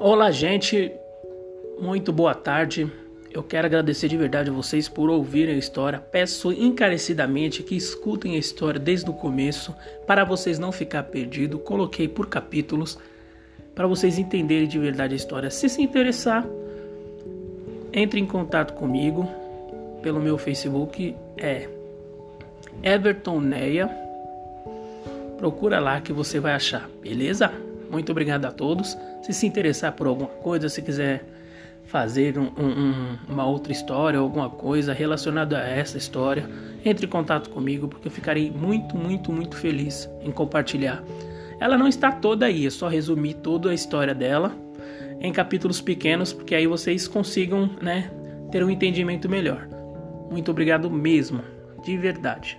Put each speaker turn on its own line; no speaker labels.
Olá, gente. Muito boa tarde. Eu quero agradecer de verdade a vocês por ouvirem a história. Peço encarecidamente que escutem a história desde o começo para vocês não ficar perdido. Coloquei por capítulos para vocês entenderem de verdade a história. Se se interessar, entre em contato comigo pelo meu Facebook é Everton Neia. Procura lá que você vai achar, beleza? Muito obrigado a todos. Se se interessar por alguma coisa, se quiser fazer um, um, uma outra história, alguma coisa relacionada a essa história, entre em contato comigo porque eu ficarei muito, muito, muito feliz em compartilhar. Ela não está toda aí, é só resumir toda a história dela em capítulos pequenos, porque aí vocês consigam, né, ter um entendimento melhor. Muito obrigado mesmo, de verdade.